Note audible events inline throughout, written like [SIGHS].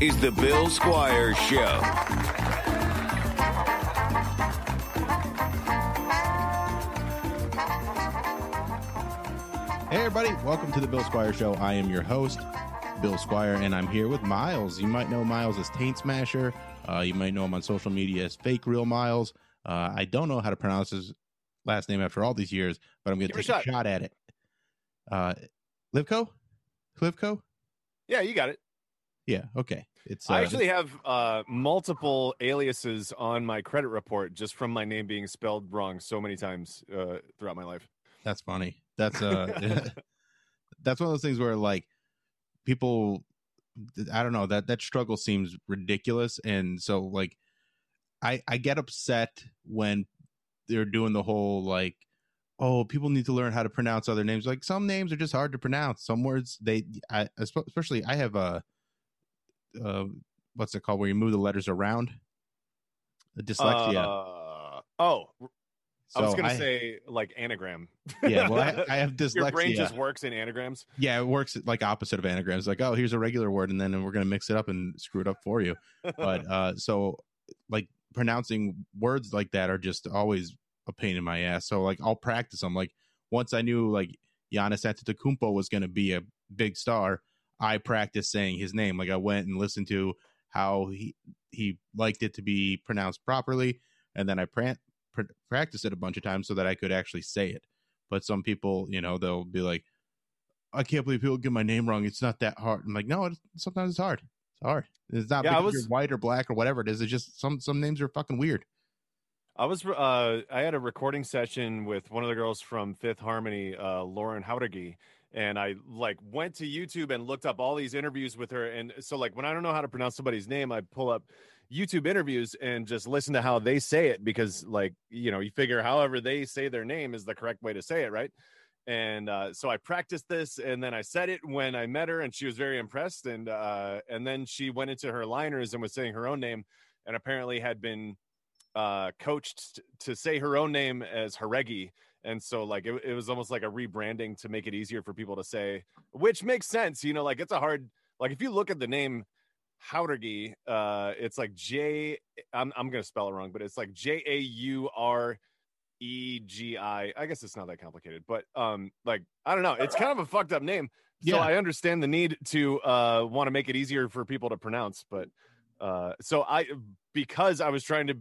Is the Bill Squire Show. Hey, everybody, welcome to the Bill Squire Show. I am your host, Bill Squire, and I'm here with Miles. You might know Miles as Taint Smasher. Uh, you might know him on social media as Fake Real Miles. Uh, I don't know how to pronounce his last name after all these years, but I'm going to Give take it a a shot. shot at it. Uh, Hlivko? Hlivko? Yeah, you got it. Yeah, okay. It's uh, I actually have uh, multiple aliases on my credit report just from my name being spelled wrong so many times uh, throughout my life. That's funny. That's uh [LAUGHS] [LAUGHS] that's one of those things where like people I don't know, that that struggle seems ridiculous and so like I I get upset when they're doing the whole like oh people need to learn how to pronounce other names like some names are just hard to pronounce some words they I especially I have a uh what's it called where you move the letters around the dyslexia Uh, oh, I was going to say like anagram. yeah well I, [LAUGHS] I have dyslexia Your brain just works in anagrams. Yeah, it works like opposite of anagrams. Like, oh, here's a regular word, and then we're gonna mix it up and screw it up for you. But [LAUGHS] uh, so like pronouncing words like that are just always a pain in my ass. So like I'll practice them. Like once I knew like Giannis Antetokounmpo was gonna be a big star, I practiced saying his name. Like I went and listened to how he he liked it to be pronounced properly, and then I pra- pr- practiced it a bunch of times so that I could actually say it. But some people, you know, they'll be like, I can't believe people get my name wrong. It's not that hard. I'm like, no, it's, sometimes it's hard. It's hard. It's not Yeah, because was- you're white or black or whatever it is. It's just some some names are fucking weird. I was uh I had a recording session with one of the girls from Fifth Harmony, uh Lauren Jauregui, and I like went to YouTube and looked up all these interviews with her and so like when I don't know how to pronounce somebody's name, I pull up YouTube interviews and just listen to how they say it because like, you know, you figure however they say their name is the correct way to say it, right? And uh, so I practiced this, and then I said it when I met her, and she was very impressed. And uh, and then she went into her liners and was saying her own name, and apparently had been uh coached to say her own name as Haregi and so like it, it was almost like a rebranding to make it easier for people to say which makes sense you know like it's a hard like if you look at the name Jauregui uh it's like J I'm I'm going to spell it wrong but it's like J A U R E G I I guess it's not that complicated but um like I don't know it's kind of a fucked up name so Yeah. I understand the need to uh want to make it easier for people to pronounce but uh so I because I was trying to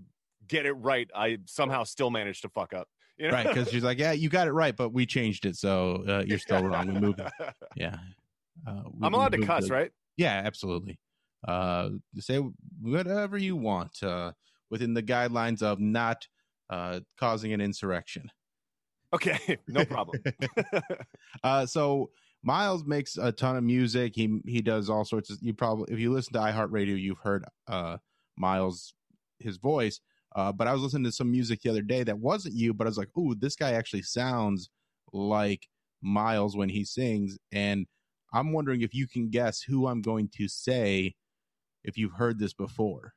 get it right, I somehow still managed to fuck up. You know? Right. Because she's like, yeah, you got it right, but we changed it. So uh, you're still [LAUGHS] wrong. We moved. [LAUGHS] Yeah. Uh, we- I'm allowed to cuss, it. right? Yeah, absolutely. Uh, say whatever you want uh, within the guidelines of not uh, causing an insurrection. Okay, [LAUGHS] no problem. uh, so Miles makes a ton of music. He he does all sorts of. You probably if you listen to iHeartRadio, you've heard uh, Miles his voice. Uh, but I was listening to some music the other day that wasn't you, but I was like, "Ooh, this guy actually sounds like Miles when he sings." And I'm wondering if you can guess who I'm going to say if you've heard this before.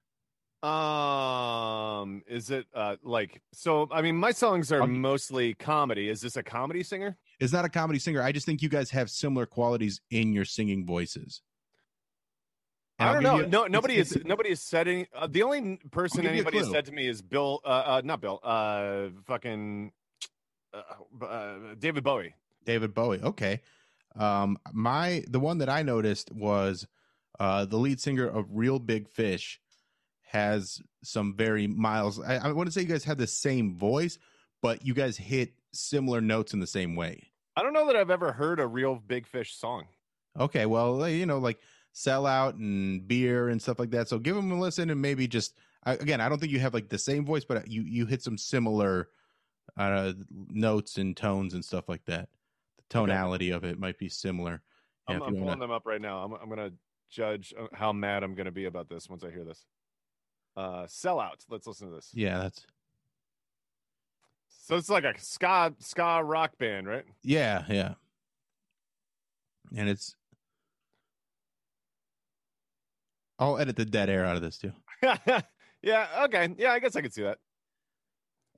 um, is it uh like so? I mean, my songs are I'll- mostly comedy. Is this a comedy singer? It's not a comedy singer. I just think you guys have similar qualities in your singing voices. I don't know. you- no, nobody is nobody is setting. Uh, the only person give you a anybody has said to me is Bill. Uh, uh not Bill. Uh, fucking uh, uh, David Bowie. David Bowie. Okay. Um, my the one that I noticed was uh, the lead singer of Reel Big Fish has some very miles. I, I want to say you guys have the same voice, but you guys hit similar notes in the same way. I don't know that I've ever heard a Reel Big Fish song. Okay, well, you know, like sell out and beer and stuff like that. So give them a listen and maybe just again, I don't think you have like the same voice, but you you hit some similar uh notes and tones and stuff like that. The tonality of it might be similar. Yeah, I'm, I'm pulling them up right now. I'm, I'm gonna judge uh, how mad I'm gonna be about this once I hear this. Uh, sellout. Let's listen to this. yeah, that's So it's like a ska ska rock band, right? yeah, yeah. And it's I'll edit the dead air out of this too. [LAUGHS] yeah. Okay. Yeah. I guess I could see that.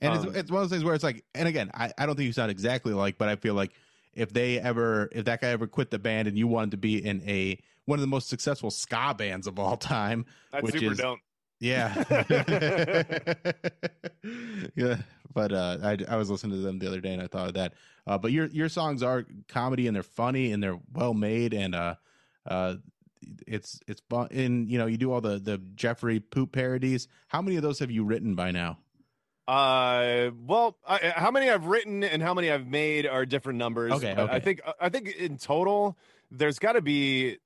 And Um, it's it's one of those things where it's like, and again, I, I don't think you sound exactly like, but I feel like if they ever, if that guy ever quit the band and you wanted to be in a one of the most successful ska bands of all time, That's Which super is- don't. yeah, [LAUGHS] [LAUGHS] yeah. But uh, I I was listening to them the other day and I thought of that. Uh, but your your songs are comedy and they're funny and they're well made and uh uh it's it's fun and you know you do all the the Jeffrey poop parodies. How many of those have you written by now? Uh, well, I, how many I've written and how many I've made are different numbers. Okay, but I think I think in total there's got to be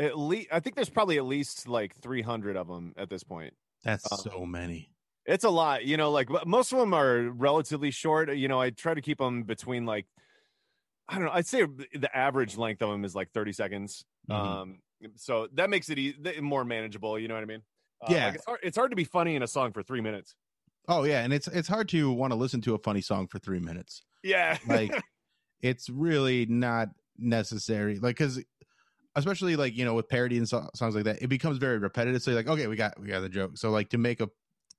at least. I think there's probably at least like 300 of them at this point. That's Um, so many. It's a lot, you know. Like most of them are relatively short. You know, I try to keep them between like I don't know. I'd say the average length of them is like 30 seconds. Mhm. Um, so that makes it e- more manageable. You know what I mean? Uh, Yeah. like it's hard. It's hard to be funny in a song for three minutes. Oh yeah, and it's it's hard to want to listen to a funny song for three minutes. Yeah, Like [LAUGHS] it's really not necessary. Like because especially like you know with parody and so- songs like that, it becomes very repetitive. So you're like, okay, we got we got the joke. So like to make a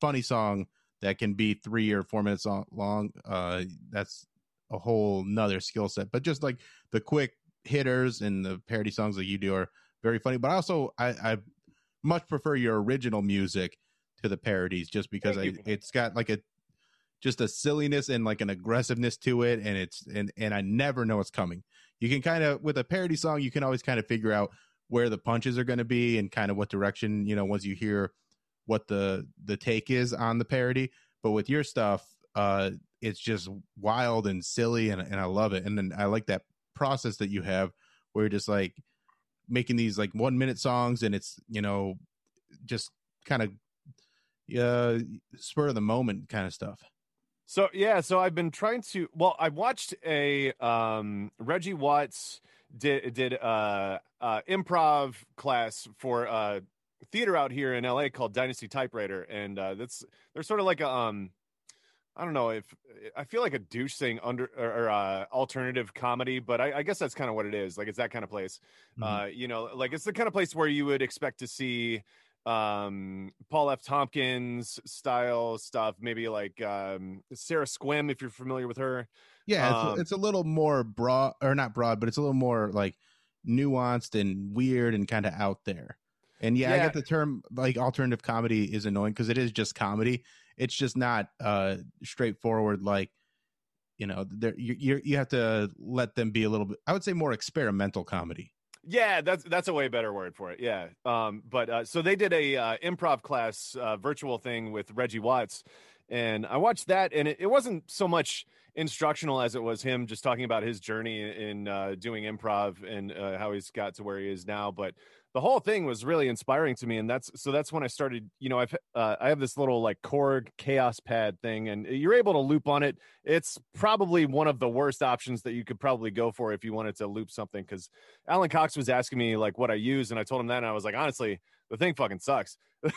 funny song that can be three or four minutes long, uh, that's a whole nother skill set. But just like the quick hitters and the parody songs that you do are very funny. But also I, I much prefer your original music to the parodies just because I, it's got like a just a silliness and like an aggressiveness to it and it's and and I never know what's coming. You can kind of with a parody song you can always kind of figure out where the punches are going to be and kind of what direction, you know, once you hear what the the take is on the parody. But with your stuff, uh it's just wild and silly and and I love it. And then I like that process that you have where you're just like making these like 1 minute songs and it's, you know, just kind of uh spur of the moment kind of stuff. So yeah, so I've been trying to. Well, I watched a um, Reggie Watts did did uh, uh, improv class for uh, theater out here in LA called Dynasty Typewriter, and uh, that's they're sort of like a um, I don't know if I feel like a douche saying under or, or uh, alternative comedy, but I, I guess that's kind of what it is. Like it's that kind of place. Mhm. Uh, you know, like it's the kind of place where you would expect to see um Paul F. Tompkins style stuff, maybe like um Sarah Squirm if you're familiar with her. Yeah, it's, Um, a, it's a little more broad, or not broad, but it's a little more like nuanced and weird and kind of out there. And yeah, I get the term like alternative comedy is annoying because it is just comedy. It's just not uh straightforward. Like you know, there you you have to let them be a little bit. I would say more experimental comedy. Yeah, that's that's a way better word for it. Yeah. Um but uh so they did a uh, improv class uh virtual thing with Reggie Watts and I watched that and it, it wasn't so much instructional as it was him just talking about his journey in uh doing improv and uh, how he's got to where he is now but the whole thing was really inspiring to me and that's so that's when i started you know i've uh, i have this little like Korg Kaoss Pad thing and you're able to loop on it. It's probably one of the worst options that you could probably go for if you wanted to loop something because alan cox was asking me like what i use and i told him that and i was like honestly the thing fucking sucks. [LAUGHS]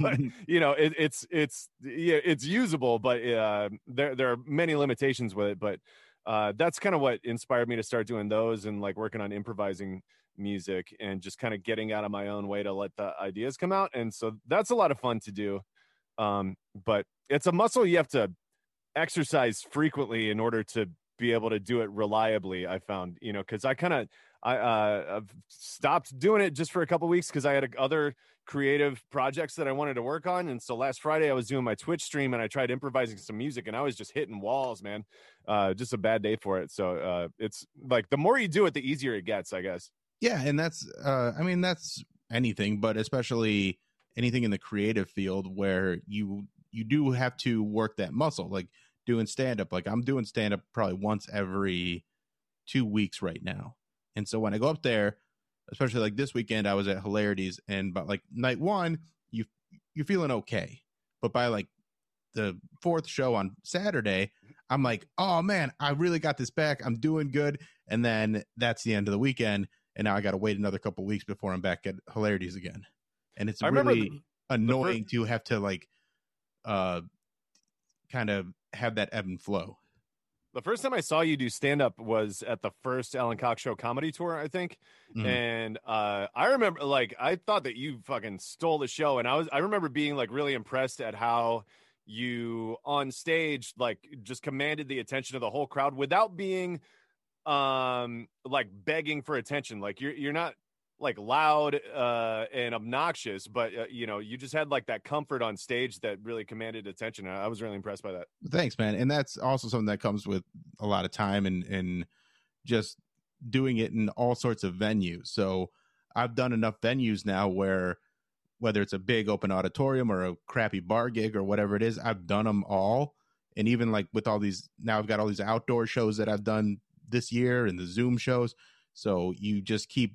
But [LAUGHS] you know it, it's it's yeah it's usable but uh there there are many limitations with it but uh that's kind of what inspired me to start doing those and like working on improvising music and just kind of getting out of my own way to let the ideas come out and so that's a lot of fun to do. Um but it's a muscle you have to exercise frequently in order to be able to do it reliably i found you know because i kind of i uh i've stopped doing it just for a couple weeks because i had other creative projects that i wanted to work on and so last friday i was doing my twitch stream and i tried improvising some music and i was just hitting walls man uh just a bad day for it so uh it's like the more you do it the easier it gets i guess Yeah, and that's uh I mean that's anything, but especially anything in the creative field where you you do have to work that muscle. Like doing stand up, like I'm doing stand up probably once every 2 weeks right now. And so when I go up there, especially like this weekend I was at Hilarities and but like night 1, you you're feeling okay. But by like the fourth show on Saturday, I'm like, oh man, I really got this back. I'm doing good. And then that's the end of the weekend. And now I got to wait another couple weeks before I'm back at hilarities again. And it's I really the- annoying to have to like, uh, kind of have that ebb and flow. The first time I saw you do stand up was at the first Alan Cox Show comedy tour, I think. Mhm. And uh, I remember, like, I thought that you fucking stole the show, and I was, I remember being like really impressed at how you on stage like just commanded the attention of the whole crowd without being um like begging for attention like you're you're not like loud uh and obnoxious but uh, you know you just had like that comfort on stage that really commanded attention i was really impressed by that Thanks, man. And that's also something that comes with a lot of time and and just doing it in all sorts of venues. So I've done enough venues now where whether it's a big open auditorium or a crappy bar gig or whatever it is, I've done them all. And even like with all these now I've got all these outdoor shows that I've done this year and the Zoom shows. So you just keep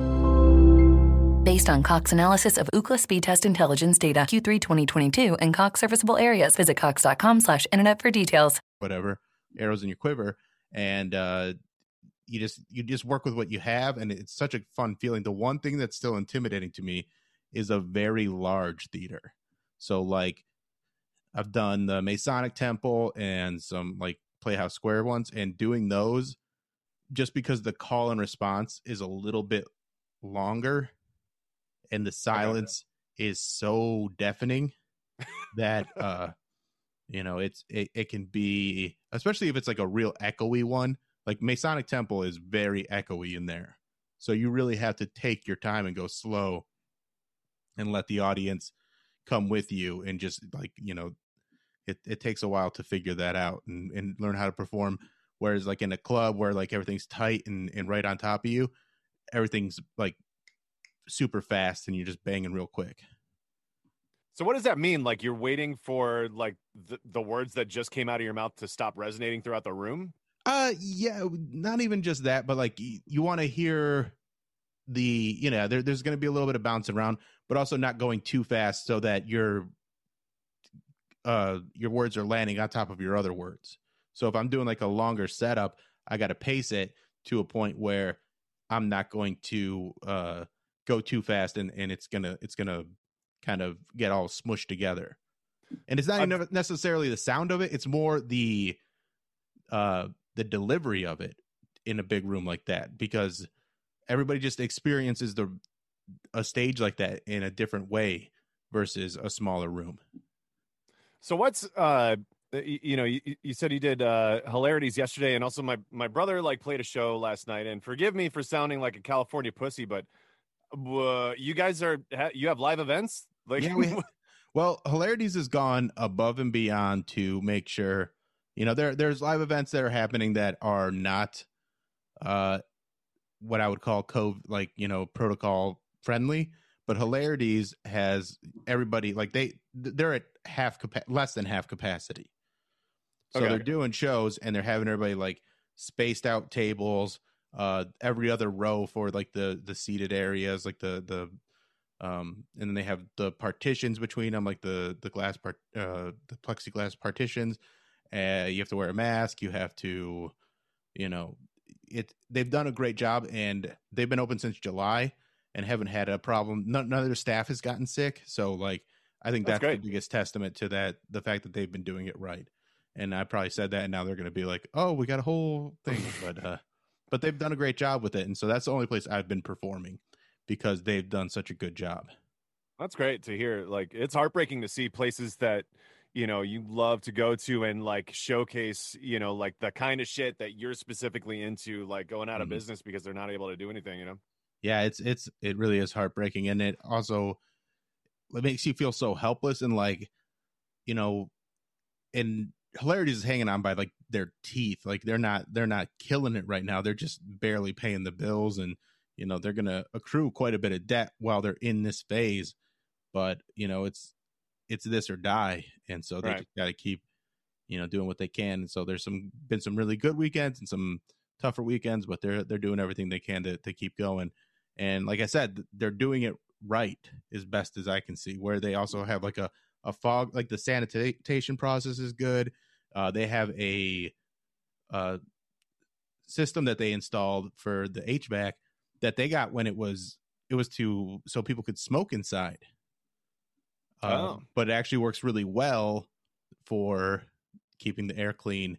Based on Cox analysis of Ookla speed test intelligence data Q3 2022 and Cox serviceable areas, visit cox.com slash internet for details. whatever arrows in your quiver and uh you just you just work with what you have and it's such a fun feeling. The one thing that's still intimidating to me is a very large theater. So like i've done the masonic temple and some like playhouse square ones and doing those just because the call and response is a little bit longer and the silence is so deafening [LAUGHS] that uh you know it's it, it can be especially if it's like a real echoey one like masonic temple is very echoey in there. So you really have to take your time and go slow and let the audience come with you and just like you know it, it takes a while to figure that out and, and learn how to perform. Whereas like in a club where like everything's tight and, and right on top of you everything's like super fast and you're just banging real quick. So what does that mean? Like you're waiting for like the, the words that just came out of your mouth to stop resonating throughout the room? Uh, yeah, not even just that, but like you, you want to hear the, you know, there, there's going to be a little bit of bounce around, but also not going too fast so that your, uh, your words are landing on top of your other words. So if I'm doing like a longer setup, I got to pace it to a point where I'm not going to, uh, go too fast and, and it's gonna, it's gonna kind of get all smushed together. And it's not even necessarily the sound of it; it's more the, uh, the delivery of it in a big room like that because everybody just experiences the a stage like that in a different way versus a smaller room. So what's uh y- you know you, you said you did uh hilarities yesterday and also my my brother like played a show last night and forgive me for sounding like a California pussy but uh, you guys are you have live events like Yeah, [LAUGHS] we- Well, Hilarities has gone above and beyond to make sure, you know, there there's live events that are happening that are not uh what I would call cove like, you know, protocol friendly, but Hilarities has everybody like they they're at half capa- less than half capacity. So Okay. they're doing shows and they're having everybody like spaced out tables, uh every other row for like the the seated areas, like the the um and then they have the partitions between them like the the glass part uh the plexiglass partitions. Uh you have to wear a mask you have to you know it they've done a great job and they've been open since july and haven't had a problem. None, none of their staff has gotten sick so like i think That's that's, great. the biggest testament to that the fact that they've been doing it right. And i probably said that and now they're going to be like oh we got a whole thing but uh but they've done a great job with it and so that's the only place i've been performing because they've done such a good job That's great to hear. Like it's heartbreaking to see places that you know you love to go to and like showcase, you know, like the kind of shit that you're specifically into, like going out of Mhm. business because they're not able to do anything. You know. yeah it's it's it really is heartbreaking and it also it makes you feel so helpless and like you know and hilarity is hanging on by like their teeth. Like they're not they're not killing it right now. They're just barely paying the bills, and you know they're gonna accrue quite a bit of debt while they're in this phase. But you know it's it's this or die, and so they Right. just got to keep you know doing what they can. And so there's some been some really good weekends and some tougher weekends, but they're they're doing everything they can to to keep going. And like I said, they're doing it right as best as I can see. Where they also have like a a fog, like the sanitation process is good. Uh, they have a uh, system that they installed for the HVAC that they got when it was it was to so people could smoke inside. Uh, Oh. But it actually works really well for keeping the air clean,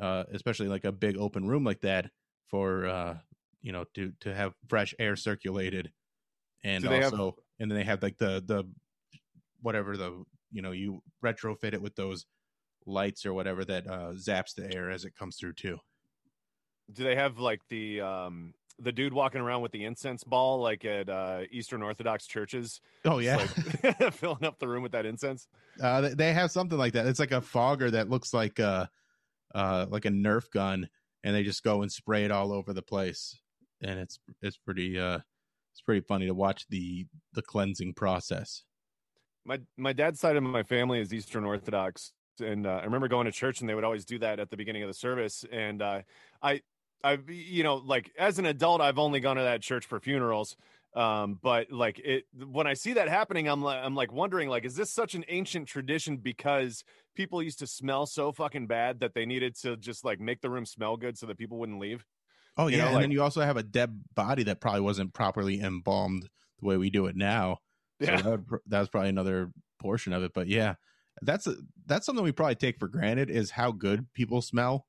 uh, especially like a big open room like that for uh, you know to to have fresh air circulated, and they have- also and then they have like the the whatever the you know you retrofit it with those lights or whatever that uh, zaps the air as it comes through too. Do they have like the um the dude walking around with the incense ball like at uh Eastern Orthodox churches? Oh yeah, like, [LAUGHS] [LAUGHS] filling up the room with that incense. uh, they- have something like that. It's like a fogger that looks like a uh, like a Nerf gun, and they just go and spray it all over the place, and it's it's pretty uh, it's pretty funny to watch the the cleansing process. My my dad's side of my family is Eastern Orthodox, and uh, I remember going to church, and they would always do that at the beginning of the service. And uh, I, I, you know, like as an adult, I've only gone to that church for funerals. Um, but like it, when I see that happening, I'm like, I'm like wondering, like, is this such an ancient tradition because people used to smell so fucking bad that they needed to just like make the room smell good so that people wouldn't leave? Oh You yeah, know, and like- then you also have a dead body that probably wasn't properly embalmed the way we do it now. So that, would, that was probably another portion of it. But yeah, that's a, that's something we probably take for granted is how good people smell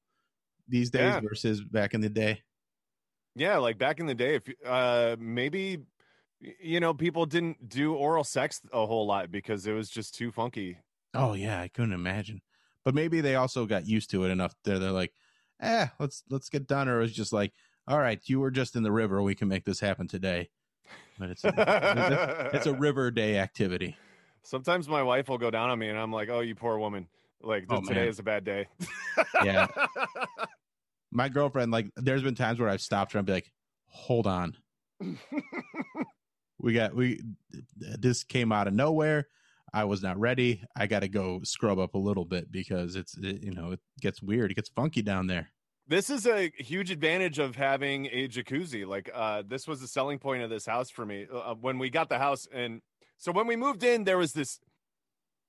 these days Yeah. versus back in the day. Yeah, like back in the day, if uh maybe you know people didn't do oral sex a whole lot because it was just too funky. Oh yeah, I couldn't imagine. But maybe they also got used to it enough. They're they're like, eh, let's let's get done. Or it was just like, all right, you were just in the river. We can make this happen today. But it's a, it's a [LAUGHS] river day activity. Sometimes my wife will go down on me, and I'm like, "Oh, you poor woman! Like Oh, today man. is a bad day." Yeah. [LAUGHS] My girlfriend, like, there's been times where I've stopped her and be like, hold on, [LAUGHS] we got we this came out of nowhere. I was not ready. I got to go scrub up a little bit because it's it, you know it gets weird. It gets funky down there. This is a huge advantage of having a jacuzzi. Like, uh, this was the selling point of this house for me uh, when we got the house. And so when we moved in, there was this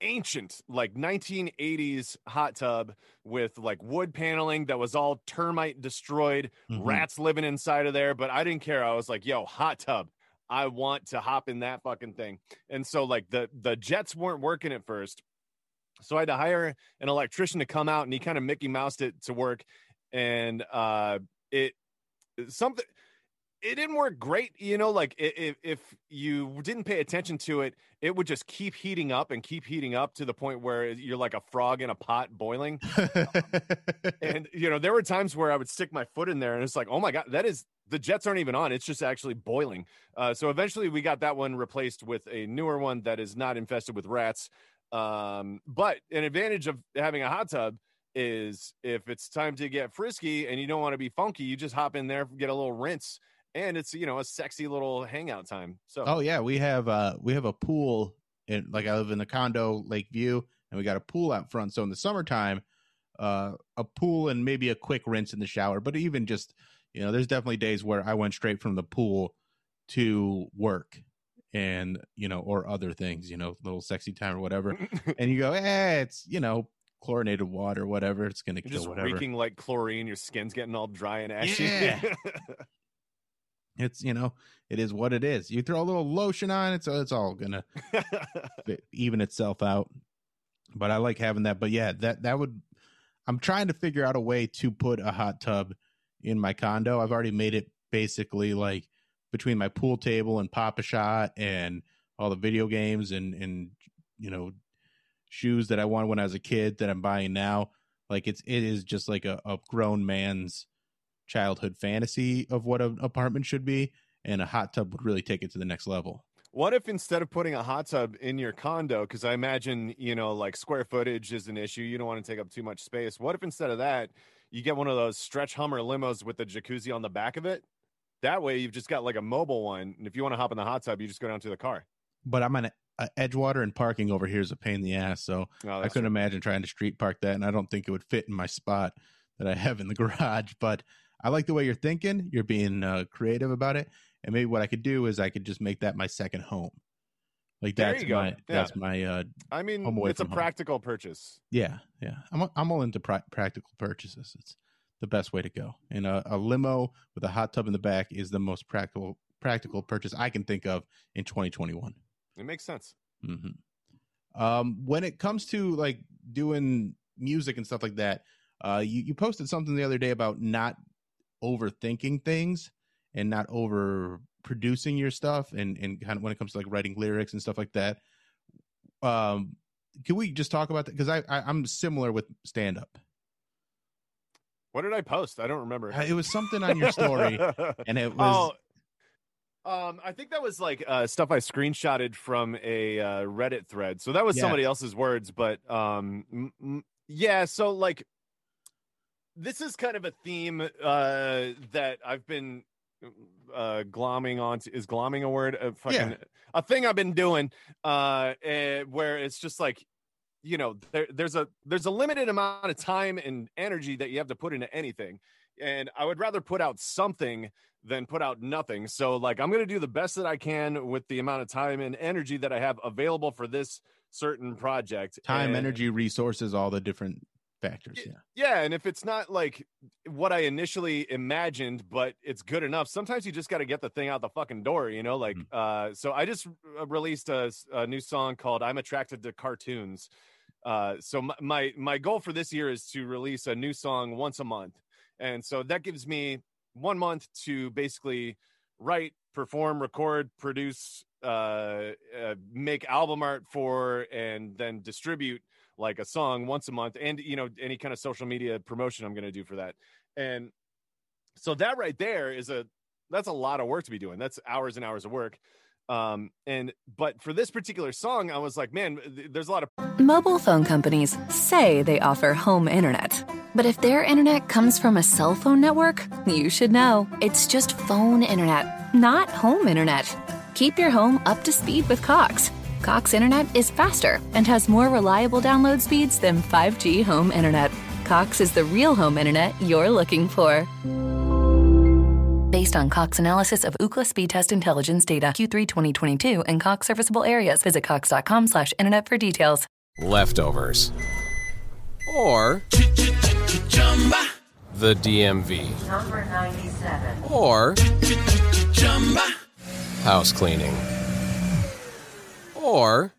ancient, like 1980s hot tub with like wood paneling that was all termite destroyed, Mhm. rats living inside of there. But I didn't care. I was like, yo, hot tub. I want to hop in that fucking thing. And so like the the jets weren't working at first. So I had to hire an electrician to come out and he kind of Mickey Moused it to work. And uh it something it didn't work great, you know, like if if you didn't pay attention to it, it would just keep heating up and keep heating up to the point where you're like a frog in a pot boiling. [LAUGHS] And you know, there were times where I would stick my foot in there and it's like, oh my god, that is the jets aren't even on. It's just actually boiling. Uh, so eventually, we got that one replaced with a newer one that is not infested with rats. Um, but an advantage of having a hot tub is if it's time to get frisky and you don't want to be funky, you just hop in there, get a little rinse, and it's you know a sexy little hangout time. So oh yeah, we have uh we have a pool in like I live in the condo Lakeview, and we got a pool out front. So in the summertime, uh, a pool and maybe a quick rinse in the shower. But even just you know, there's definitely days where I went straight from the pool to work and you know or other things you know little sexy time or whatever [LAUGHS] and you go eh it's you know chlorinated water whatever it's gonna You're kill just whatever reeking like chlorine. Your skin's getting all dry and ashy. Yeah. [LAUGHS] it's you know it is what it is you throw a little lotion on it, so it's all gonna [LAUGHS] even itself out but i like having that but yeah that that would i'm trying to figure out a way to put a hot tub in my condo i've already made it basically like between my pool table and Pop-A-Shot and all the video games and and you know shoes that i wanted when i was a kid that i'm buying now like it's it is just like a, a grown man's childhood fantasy of what an apartment should be and a hot tub would really take it to the next level What if instead of putting a hot tub in your condo, because I imagine, you know, like square footage is an issue, you don't want to take up too much space. What if instead of that, you get one of those stretch Hummer limos with the jacuzzi on the back of it? That way, you've just got like a mobile one. And if you want to hop in the hot tub, you just go down to the car. But I'm on uh, Edgewater and parking over here is a pain in the ass. So Oh, I couldn't true. imagine trying to street park that, and I don't think it would fit in my spot that I have in the [LAUGHS] garage. But I like the way you're thinking. You're being uh, creative about it, and maybe what I could do is I could just make that my second home. Like that's my Yeah. that's my uh I mean, it's a home. practical purchase. yeah yeah. I'm I'm all into pra- practical purchases. It's the best way to go. And a, a limo with a hot tub in the back is the most practical practical purchase I can think of in 2021. It makes sense. hmm Um, when it comes to like doing music and stuff like that, uh, you, you posted something the other day about not overthinking things and not over producing your stuff and, and kind of when it comes to like writing lyrics and stuff like that. Um, can we just talk about that? Because I, I I'm similar with stand up. What did I post? I don't remember. It was something on your story, [LAUGHS] and it was Oh, um, I think that was like uh, stuff I screenshotted from a uh, Reddit thread. So that was Yeah. somebody else's words, but um, m- m- yeah. So like, this is kind of a theme uh, that I've been uh, glomming onto. Is glomming a word? A fucking Yeah. a thing I've been doing, uh, eh, where it's just like. You know, there, there's a there's a limited amount of time and energy that you have to put into anything, and I would rather put out something than put out nothing. So like I'm going to do the best that I can with the amount of time and energy that I have available for this certain project. time, And- energy, resources, all the different factors. Yeah. Yeah, and if it's not like what I initially imagined, but it's good enough, sometimes you just got to get the thing out the fucking door, you know? Like Mhm. uh so I just released a, new song called I'm Attracted to Cartoons. Uh so my, my my goal for this year is to release a new song once a month. And so that gives me 1 month to basically write, perform, record, produce, uh, uh make album art for and then distribute like a song once a month and you know any kind of social media promotion i'm going to do for that. And so that right there is a that's a lot of work to be doing. That's hours and hours of work um and but for this particular song i was like man th- there's a lot of Mobile phone companies say they offer home internet. But if their internet comes from a cell phone network, you should know. It's just phone internet, not home internet. Keep your home up to speed with Cox. Cox internet is faster and has more reliable download speeds than 5G home internet. Cox is the real home internet you're looking for. Based on Cox analysis of Ookla speed test intelligence data Q3 2022 and Cox serviceable areas, visit cox.com slash internet for details. leftovers, or the DMV, Number 97. or house cleaning, or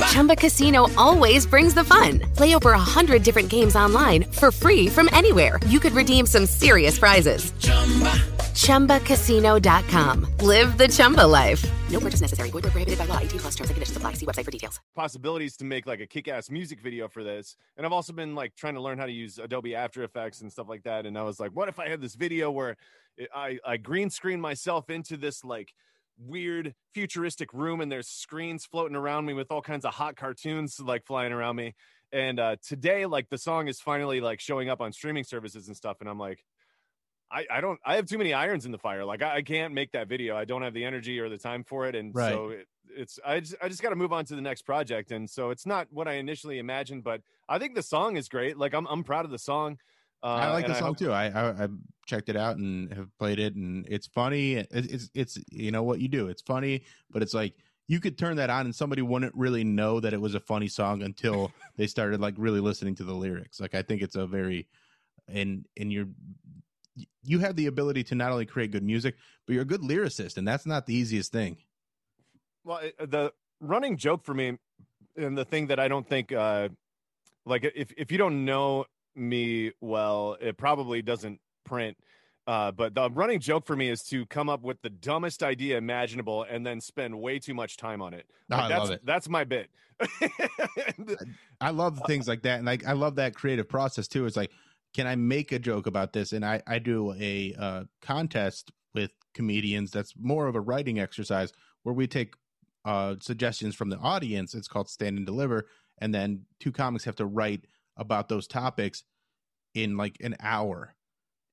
Chumba Casino always brings the fun. Play over a hundred different games online for free from anywhere. You could redeem some serious prizes. Chumba. ChumbaCasino.com. Live the Chumba life. No purchase necessary. Void where prohibited by law. 18 plus terms and conditions apply. See website for details. possibilities to make like a kick-ass music video for this and i've also been like trying to learn how to use adobe after effects and stuff like that and i was like what if i had this video where i i green screen myself into this like weird futuristic room and there's screens floating around me with all kinds of hot cartoons like flying around me and uh today like the song is finally like showing up on streaming services and stuff and i'm like I, I don't I have too many irons in the fire. Like I, I can't make that video. I don't have the energy or the time for it. And Right. so it, it's I just I just got to move on to the next project. And so it's not what I initially imagined, but I think the song is great. Like I'm I'm proud of the song. Uh, I like the song hope- too. I, I I checked it out and have played it, and it's funny. It- It's it's you know what you do. It's funny, but it's like you could turn that on and somebody wouldn't really know that it was a funny song until [LAUGHS] they started like really listening to the lyrics. Like I think it's a very and and you're you have the ability to not only create good music, but you're a good lyricist, and that's not the easiest thing. Well, the running joke for me, and the thing that I don't think, uh, like if if you don't know me well, it probably doesn't print. Uh, but the running joke for me is to come up with the dumbest idea imaginable and then spend way too much time on it. Oh, Like, I that's, love it. That's my bit. [LAUGHS] I love Uh, things like that, and like I love that creative process too. It's like, can I make a joke about this? And I I do a uh, contest with comedians that's more of a writing exercise where we take uh, suggestions from the audience. It's called Stand and Deliver, and then two comics have to write about those topics in like an hour,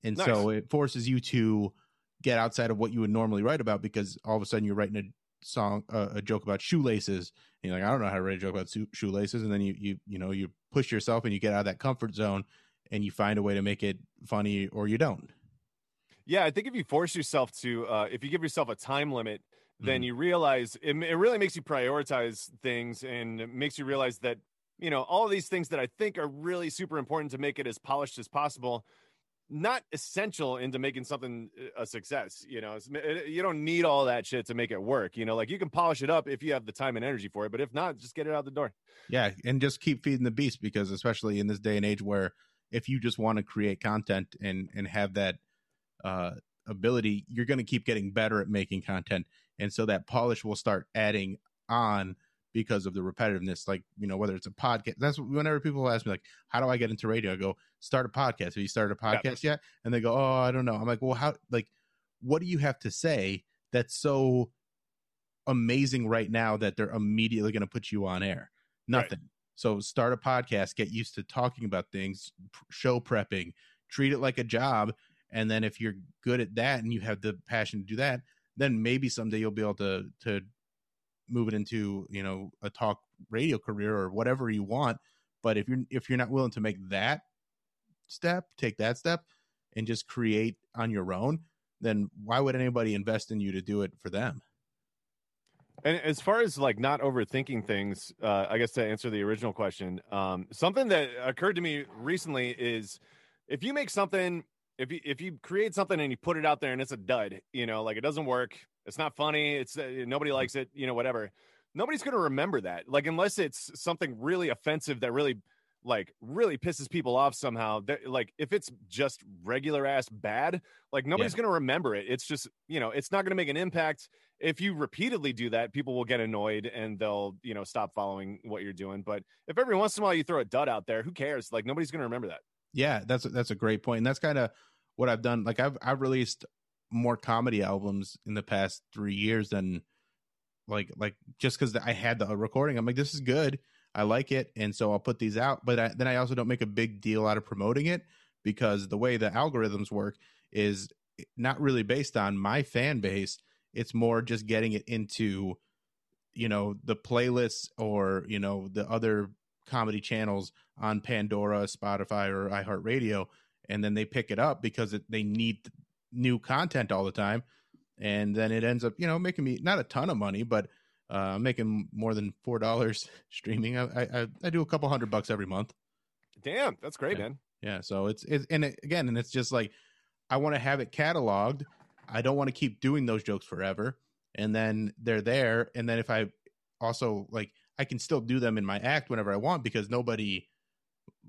and Nice. so it forces you to get outside of what you would normally write about because all of a sudden you're writing a song, uh, a joke about shoelaces, and you're like, I don't know how to write a joke about shoe- shoelaces, and then you you you know you push yourself and you get out of that comfort zone, and you find a way to make it funny or you don't. Yeah, I think if you force yourself to, uh, if you give yourself a time limit, then Mhm. you realize it, it really makes you prioritize things and it makes you realize that, you know, all these things that I think are really super important to make it as polished as possible, not essential into making something uh, a success. You know, you don't need all that shit to make it work. You know, like you can polish it up if you have the time and energy for it, but if not, just get it out the door. Yeah, and just keep feeding the beast because especially in this day and age where if you just want to create content and and have that uh ability, you're going to keep getting better at making content. And so that polish will start adding on because of the repetitiveness like, you know, whether it's a podcast. That's whenever people ask me like, "How do I get into radio?" I go, "Start a podcast." Have you started a Yeah. podcast yet? And they go, "Oh, I don't know." I'm like, "Well, how like what do you have to say that's so amazing right now that they're immediately going to put you on air?" Right. Nothing. So start a podcast, get used to talking about things, show prepping, treat it like a job, and then if you're good at that and you have the passion to do that, then maybe someday you'll be able to to move it into you know a talk radio career or whatever you want. But if you're if you're not willing to make that step, take that step, and just create on your own, then why would anybody invest in you to do it for them? And as far as like not overthinking things, uh, I guess to answer the original question, um, something that occurred to me recently is if you make something, if you if you create something and you put it out there and it's a dud, you know, like it doesn't work, it's not funny, it's uh, nobody likes it, you know, whatever. Nobody's gonna remember that, like unless it's something really offensive that really like really pisses people off somehow that like if it's just regular ass bad like nobody's going to remember it. It's just you know it's not going to make an impact. If you repeatedly do that people will get annoyed and they'll you know stop following what you're doing. But if every once in a while you throw a dud out there who cares? Like nobody's going to remember that. Yeah, that's that's a great point, and that's kind of what I've done. Like I've I've released more comedy albums in the past three years than like like just because I had the uh, recording. I'm like, this is good, I like it, and so I'll put these out. But I, then I also don't make a big deal out of promoting it because the way the algorithms work is not really based on my fan base. It's more just getting it into you know the playlists or you know the other comedy channels on Pandora, Spotify, or iHeartRadio, and then they pick it up because it, they need new content all the time, and then it ends up, you know, making me not a ton of money, but uh, making more than four dollars [LAUGHS] streaming. I, I I do a couple hundred bucks every month. damn that's great Yeah. man Yeah, so it's it's and it, again, and it's just like I want to have it cataloged. I don't want to keep doing those jokes forever, and then they're there. And then if I also like, I can still do them in my act whenever I want because nobody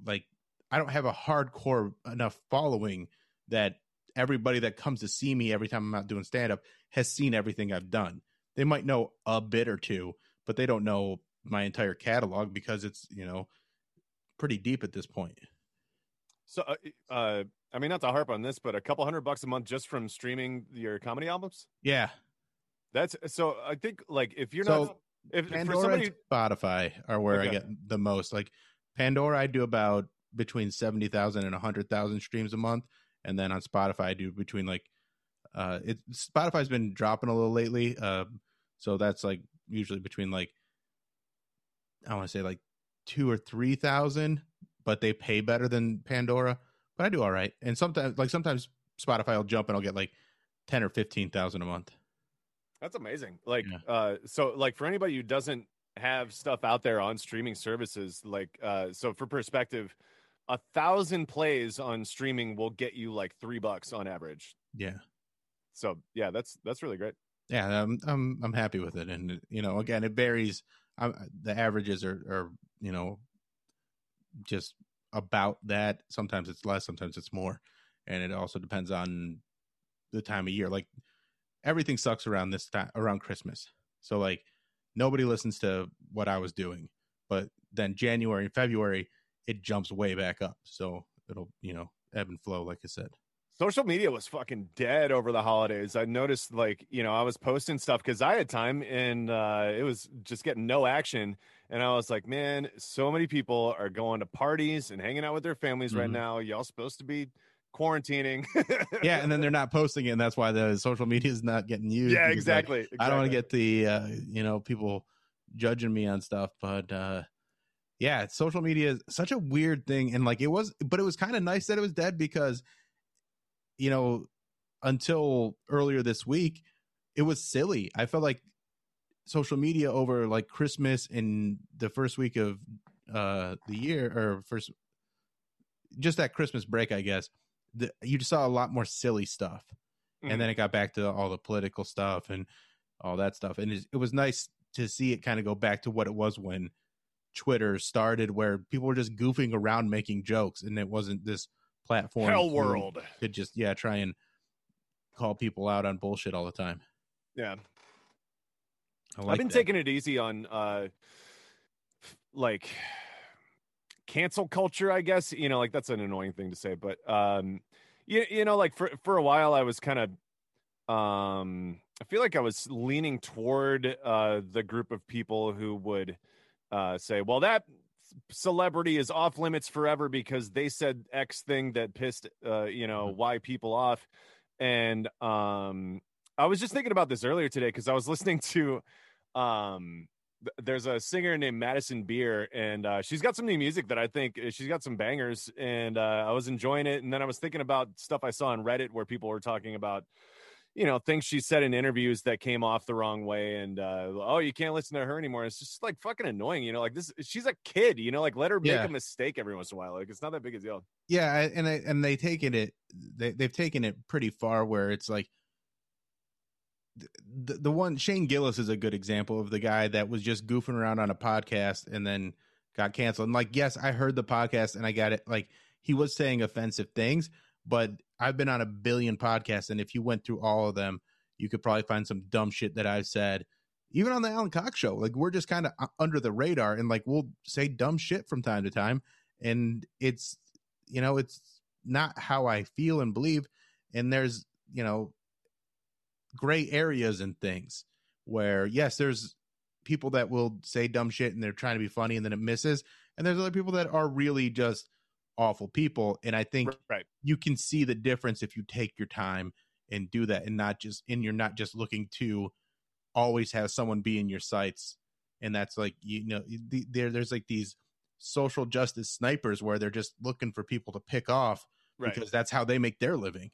like I don't have a hardcore enough following that everybody that comes to see me every time I'm out doing stand up has seen everything I've done. They might know a bit or two, but they don't know my entire catalog because it's you know pretty deep at this point. so uh, uh i mean not to harp on this but a couple hundred bucks a month just from streaming your comedy albums Yeah, that's so i think like if you're So, not if for Pandora somebody and Spotify are where I get the most. Like Pandora, I do about between seventy thousand and hundred thousand streams a month, and then on Spotify, I do between like uh, it. Spotify's been dropping a little lately, uh, so that's like usually between like I want to say like two or three thousand, but they pay better than Pandora. But I do all right, and sometimes like sometimes Spotify will jump and I'll get like ten or fifteen thousand a month. That's amazing. Like, Yeah. uh, so like for anybody who doesn't have stuff out there on streaming services, like, uh, so for perspective, a thousand plays on streaming will get you like three bucks on average. Yeah. So yeah, that's that's really great. yeah i'm i'm i'm happy with it. And you know again it varies. I the averages are are you know just about that. Sometimes it's less sometimes it's more. And it also depends on the time of year. Like everything sucks around this time around christmas. So like nobody listens to what i was doing. But then january and february it jumps way back up so it'll you know ebb and flow like i said social media was fucking dead over the holidays. I noticed like, you know, I was posting stuff because I had time and uh, it was just getting no action. And I was like, man, so many people are going to parties and hanging out with their families right Mhm. now. Y'all supposed to be quarantining. [LAUGHS] yeah, and then they're not posting it, and that's why the social media is not getting used. yeah, because, like, exactly. I don't want to get the uh, you know people judging me on stuff, but uh, yeah, social media is such a weird thing, and like it was, but it was kind of nice that it was dead because you know until earlier this week it was silly. I felt like social media over like Christmas and the first week of uh the year or first just that Christmas break, I guess. The, you just saw a lot more silly stuff Mhm. and then it got back to all the political stuff and all that stuff and it, it was nice to see it kind of go back to what it was when twitter started where people were just goofing around making jokes and it wasn't this platform Hell world. could just yeah try and call people out on bullshit all the time Yeah. I like I've been that. taking it easy on uh like cancel culture, I guess. You know, like that's an annoying thing to say, but um you, you know, like for for a while I was kind of um I feel like I was leaning toward uh the group of people who would uh say, well that celebrity is off limits forever because they said X thing that pissed uh you know Y people off. And um I was just thinking about this earlier today because I was [LAUGHS] listening to um th- there's a singer named Madison Beer and uh, she's got some new music that I think uh, she's got some bangers and uh, I was enjoying it and then I was thinking about stuff I saw on Reddit where people were talking about you know things she said in interviews that came off the wrong way and uh, oh you can't listen to her anymore it's just like fucking annoying you know like this she's a kid you know like let her make Yeah. a mistake every once in a while like it's not that big a deal yeah and I, and they taken it they, they've taken it pretty far where it's like the, the one Shane Gillis is a good example of the guy that was just goofing around on a podcast and then got canceled. And like, yes, I heard the podcast and I got it. Like, he was saying offensive things, but I've been on a billion podcasts, and if you went through all of them, you could probably find some dumb shit that I've said. Even on the Alan Cox show, like we're just kind of under the radar, and like we'll say dumb shit from time to time, and it's you know it's not how I feel and believe, and there's you know gray areas and things where yes there's people that will say dumb shit and they're trying to be funny and then it misses and there's other people that are really just awful people and i think right. you can see the difference if you take your time and do that and not just and you're not just looking to always have someone be in your sights and that's like you know the- there there's like these social justice snipers where they're just looking for people to pick off right. because that's how they make their living.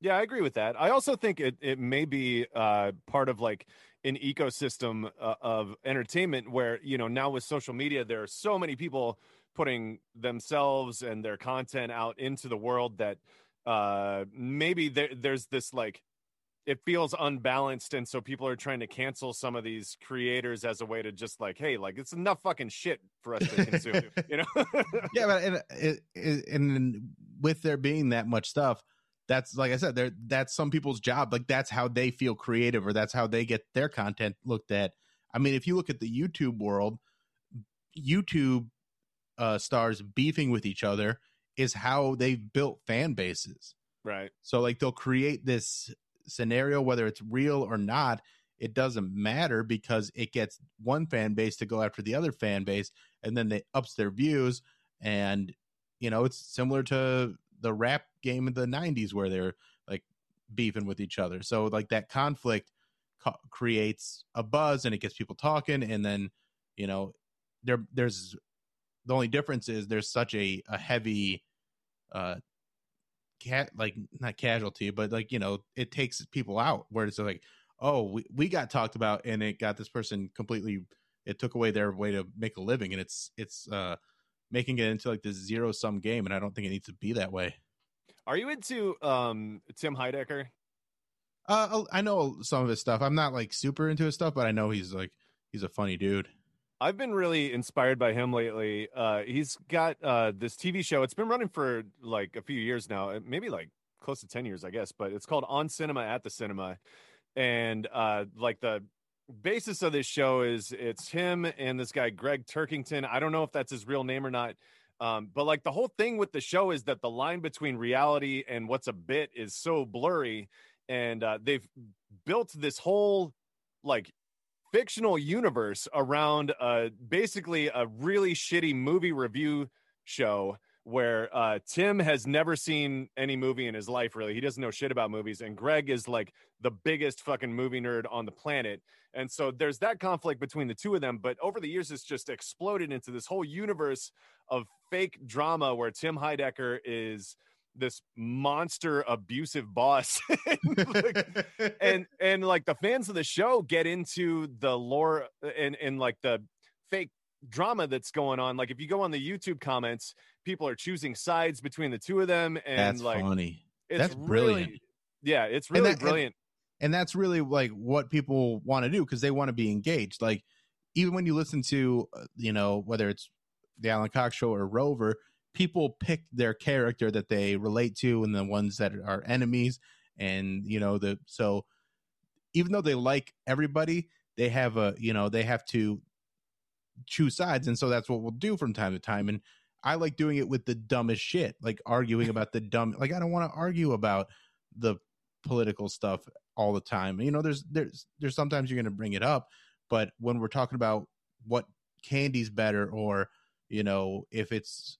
Yeah, I agree with that. I also think it, it may be uh, part of like an ecosystem uh, of entertainment where, you know, now with social media, there are so many people putting themselves and their content out into the world that uh, maybe there, there's this like, it feels unbalanced. And so people are trying to cancel some of these creators as a way to just like, hey, like it's enough fucking shit for us to consume, [LAUGHS] you know? [LAUGHS] yeah, but and, it, it, and with there being that much stuff, that's like I said, there that's some people's job. Like that's how they feel creative, or that's how they get their content looked at. I mean, if you look at the YouTube world, YouTube uh, stars beefing with each other is how they've built fan bases. right. So like they'll create this scenario, whether it's real or not, it doesn't matter because it gets one fan base to go after the other fan base, and then they ups their views. And you know, it's similar to the rap game of the '90s where they're like beefing with each other. So like that conflict co- creates a buzz, and it gets people talking, and then you know, there there's the only difference is there's such a a heavy uh cat like not casualty but like you know it takes people out where it's like oh we, we got talked about and it got this person completely it took away their way to make a living and it's it's uh making it into like this zero sum game and i don't think it needs to be that way. Are you into um, Tim Heidecker? uh i know some of his stuff. I'm not like super into his stuff but i know he's like he's a funny dude I've been really inspired by him lately. Uh, he's got uh, this TV show. It's been running for like a few years now, uh, maybe like close to 10 years, I guess, but it's called On Cinema at the Cinema. And uh, like the basis of this show is it's him and this guy, Gregg Turkington. I don't know if that's his real name or not. Um, but like the whole thing with the show is that the line between reality and what's a bit is so blurry, and uh, they've built this whole like fictional universe around uh basically a really shitty movie review show where uh Tim has never seen any movie in his life really. He doesn't know shit about movies and Greg is like the biggest fucking movie nerd on the planet. And so there's that conflict between the two of them, but over the years it's just exploded into this whole universe of fake drama where Tim Heidecker is this monster abusive boss like, [LAUGHS] [LAUGHS] and and like the fans of the show get into the lore and and like the fake drama that's going on like if you go on the youtube comments people are choosing sides between the two of them and That's like funny. it's That's brilliant. really- yeah it's really that- brilliant and that's really like what people want to do because they want to be engaged like even when you listen to uh, you know whether it's the alan cox show or rover people pick their character that they relate to and the ones that are enemies. And you know the so even though they like everybody they have a you know they have to choose sides. And so that's what we'll do from time to time. And i like doing it with the dumbest shit like arguing about the dumb like i don't want to argue about the political stuff all the time. You know there's there's there's sometimes you're going to bring it up but when we're talking about what candy's better or you know if it's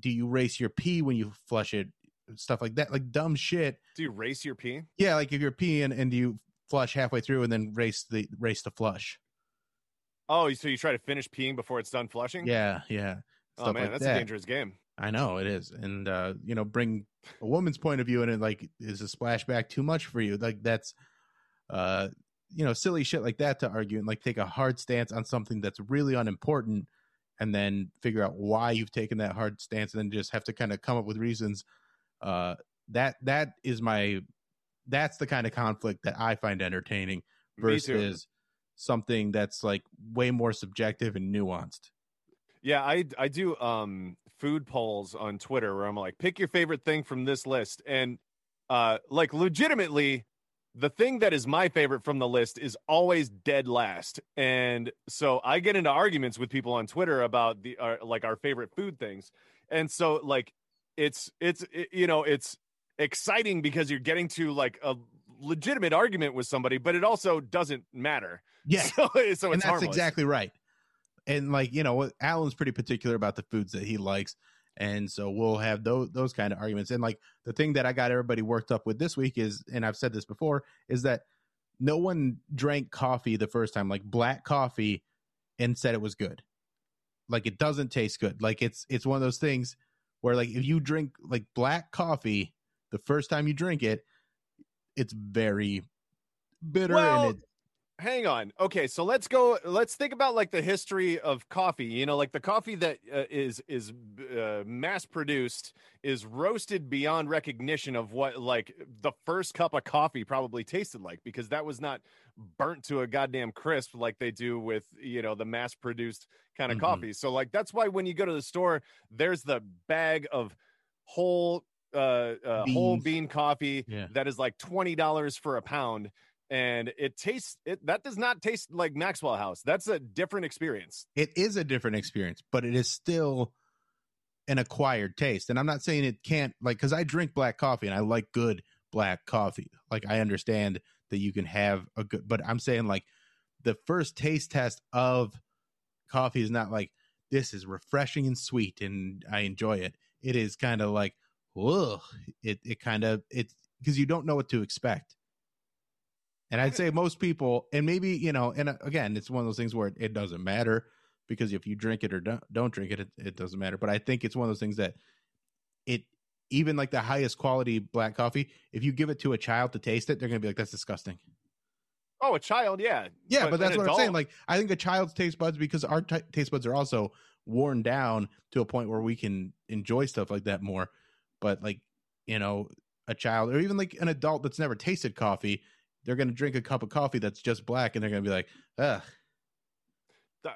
do you race your pee when you flush it? Stuff like that like dumb shit. Do you race your pee? Yeah like if you're peeing and do you flush halfway through and then race the race the flush. Oh so you try to finish peeing before it's done flushing? Yeah yeah. Oh man like that's that. a dangerous game. I know it is, and uh, you know, bring a woman's point of view and it. Like, is a splashback too much for you? Like, that's, uh, you know, silly shit like that to argue and like take a hard stance on something that's really unimportant, and then figure out why you've taken that hard stance, and then just have to kind of come up with reasons. Uh, that that is my, that's the kind of conflict that I find entertaining versus something that's like way more subjective and nuanced. Yeah, I I do um food polls on Twitter where I'm like, pick your favorite thing from this list, and uh, like legitimately, the thing that is my favorite from the list is always dead last, and so I get into arguments with people on Twitter about the uh, like our favorite food things, and so like it's it's it- you know it's exciting because you're getting to like a legitimate argument with somebody, but it also doesn't matter. Yeah, [LAUGHS] so, so it's and that's harmless. exactly right. And like you know, Alan's pretty particular about the foods that he likes, and so we'll have those those kind of arguments. And like the thing that I got everybody worked up with this week is, and I've said this before, is that no one drank coffee the first time, like black coffee, and said it was good. Like it doesn't taste good. Like it's it's one of those things where like if you drink like black coffee the first time you drink it, it's very bitter Well, and it hang on okay so let's go let's think about like the history of coffee you know like the coffee that uh, is is uh, mass produced is roasted beyond recognition of what like the first cup of coffee probably tasted like because that was not burnt to a goddamn crisp like they do with you know the mass produced kind of Mhm. coffee so like that's why when you go to the store there's the bag of whole uh, uh whole bean coffee Yeah. that is like $20 for a pound and it tastes it that does not taste like Maxwell House. That's a different experience. it is a different experience, but it is still an acquired taste. And I'm not saying it can't like because I drink black coffee and I like good black coffee. Like I understand that you can have a good, but I'm saying like the first taste test of coffee is not like this is refreshing and sweet and I enjoy it. It is kind of like, ugh, it it kind of it because you don't know what to expect. And I'd say most people, and maybe you know, and uh, again, it's one of those things where it, it doesn't matter because if you drink it or don't, don't drink it, it, it doesn't matter. But I think it's one of those things that it even like the highest quality black coffee, if you give it to a child to taste it, they're gonna be like, "That's disgusting." Oh, a child, yeah. Yeah, but, that's an what I'm saying. Like, I think a child's taste buds because our t- taste buds are also worn down to a point where we can enjoy stuff like that more. But like, you know, a child or even like an adult that's never tasted coffee, they're gonna drink a cup of coffee that's just black, and they're gonna be like, "Ugh."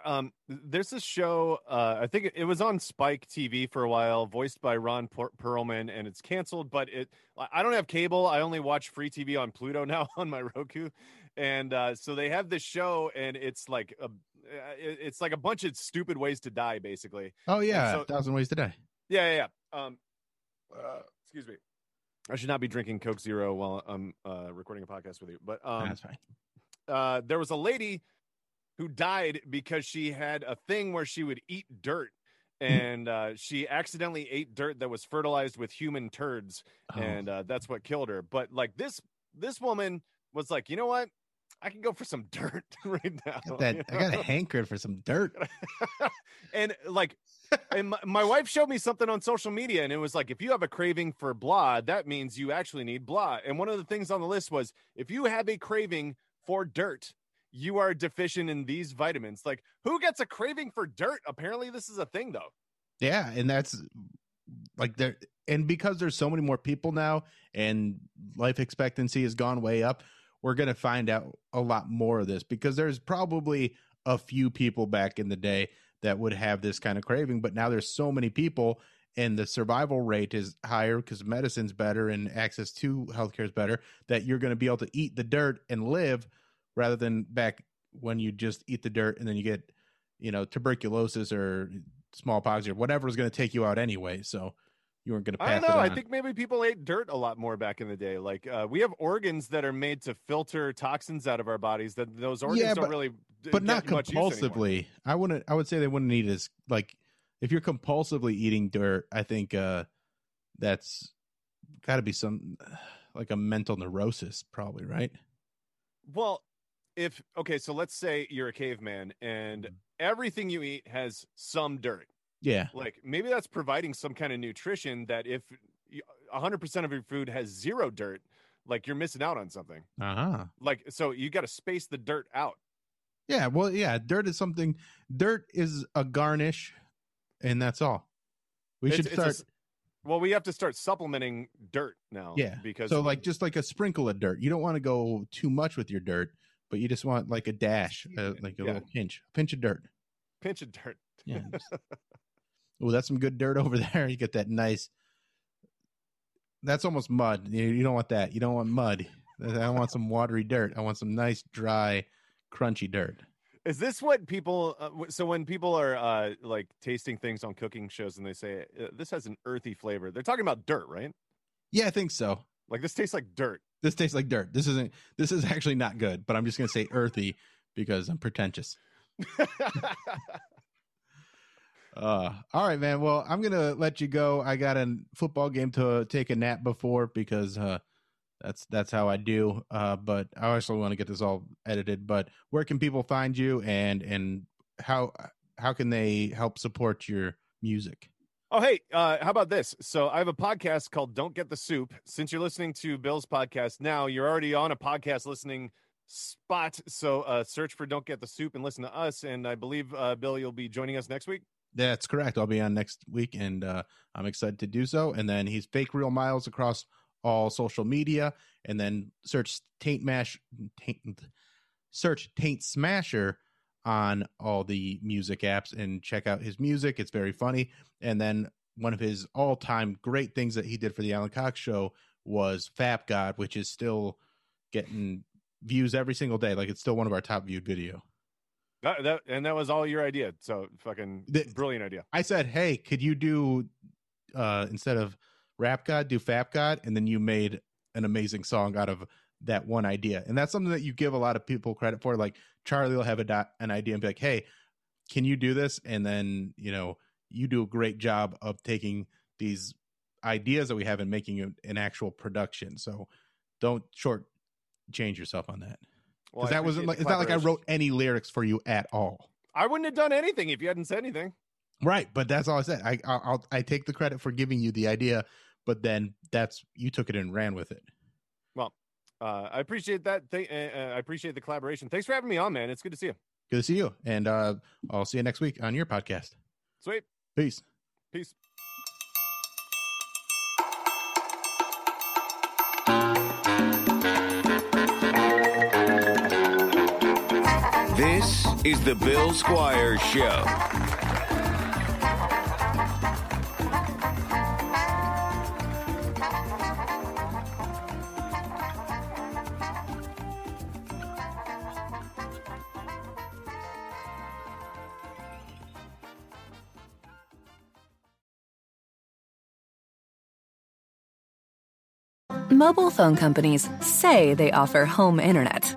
Um there's this show uh i think it- was on spike tv for a while voiced by ron per- perlman and it's canceled but it I- i don't have cable i only watch free tv on pluto [LAUGHS] now on my roku and uh so they have this show and it's like a, it's like a bunch of stupid ways to die, basically. Oh yeah, so- a thousand ways to die. Yeah, yeah, yeah. Um, uh, excuse me. I should not be drinking Coke Zero while I'm uh, recording a podcast with you. But um, That's fine. uh, there was a lady who died because she had a thing where she would eat dirt. And uh, she accidentally ate dirt that was fertilized with human turds, Oh. and uh, that's what killed her. But like this, this woman was like, you know what? I can go for some dirt [LAUGHS] right now. Got that, you I got know? a hankering for some dirt. [LAUGHS] and like and my, my wife showed me something on social media and it was like if you have a craving for blah that means you actually need blah and one of the things on the list was if you have a craving for dirt you are deficient in these vitamins like who gets a craving for dirt apparently this is a thing though Yeah, and that's like there and because there's so many more people now and life expectancy has gone way up, we're going to find out a lot more of this because there's probably a few people back in the day that would have this kind of craving, but now there's so many people and the survival rate is higher because medicine's better and access to healthcare is better that you're going to be able to eat the dirt and live rather than back when you just eat the dirt and then you get you know tuberculosis or smallpox or whatever is going to take you out anyway. So you weren't going to pass i don't know i think maybe people ate dirt a lot more back in the day like uh, we have organs that are made to filter toxins out of our bodies that those organs Yeah, don't but- really but not compulsively i wouldn't i would say they wouldn't eat as like if you're compulsively eating dirt i think uh that's got to be some [SIGHS] like a mental neurosis probably right Well, if okay, so let's say you're a caveman and Mm-hmm. everything you eat has some dirt. Yeah Like maybe that's providing some kind of nutrition that if 100% of your food has zero dirt, like you're missing out on something. uh-huh Like so you got to space the dirt out. yeah well yeah dirt is something dirt is a garnish and that's all we It's- should it's a start s- well, we have to start supplementing dirt now. Yeah. because so like just like a sprinkle of dirt. You don't want to go too much with your dirt, but you just want like a dash, uh, like a Yeah. little pinch, a pinch of dirt. pinch of dirt. Yeah. [LAUGHS] oh, that's some good dirt [LAUGHS] over there. You get that nice. That's almost mud. You, you don't want that. You don't want mud. I want some watery dirt. I want some nice, dry, crunchy dirt. Is this what people? Uh, so when people are uh, like tasting things on cooking shows and they say uh, this has an earthy flavor, they're talking about dirt, right? Yeah, I think so. Like this tastes like dirt. This tastes like dirt. This isn't. This is actually not good. But I'm just gonna say earthy because I'm pretentious. [LAUGHS] Uh, all right, man. Well, I'm gonna let you go. I got a football game to take a nap before because uh, that's that's how I do. Uh, but I also want to get this all edited. But where can people find you, and and how how can they help support your music? Oh, hey, uh, how about this? So I have a podcast called Don't Get the Soup. Since you're listening to Bill's podcast now, you're already on a podcast listening spot. So uh, search for Don't Get the Soup and listen to us. And I believe, uh, Bill, you'll be joining us next week. That's correct. I'll be on next week, and uh, I'm excited to do so. And then he's fake real miles across all social media, and then search Taint Mash, Taint, search Taint Smasher on all the music apps and check out his music. It's very funny. And then one of his all time great things that he did for the Alan Cox show was Fap God, which is still getting views every single day. Like it's still one of our top viewed video. That, that, and that was all your idea. So fucking The- brilliant idea. I said, "Hey, could you do uh instead of Rap God, do Fap God?" And then you made an amazing song out of that one idea. And that's something that you give a lot of people credit for. Like Charlie will have a dot, an idea and be like, "Hey, can you do this?" And then you know you do a great job of taking these ideas that we have and making an actual production. So don't short change yourself on that Well, because that wasn't like it's not like I wrote any lyrics for you at all. I wouldn't have done anything if you hadn't said anything. Right, but that's all I said. I I'll, I'll I take the credit for giving you the idea, but then that's you took it and ran with it. Well, uh, I appreciate that. Th- uh, uh, I appreciate the collaboration. Thanks for having me on, man. It's good to see you. Good to see you, and uh, I'll see you next week on your podcast. Sweet. Peace. Peace. This is the Bill Squire Show. Mobile phone companies say they offer home internet.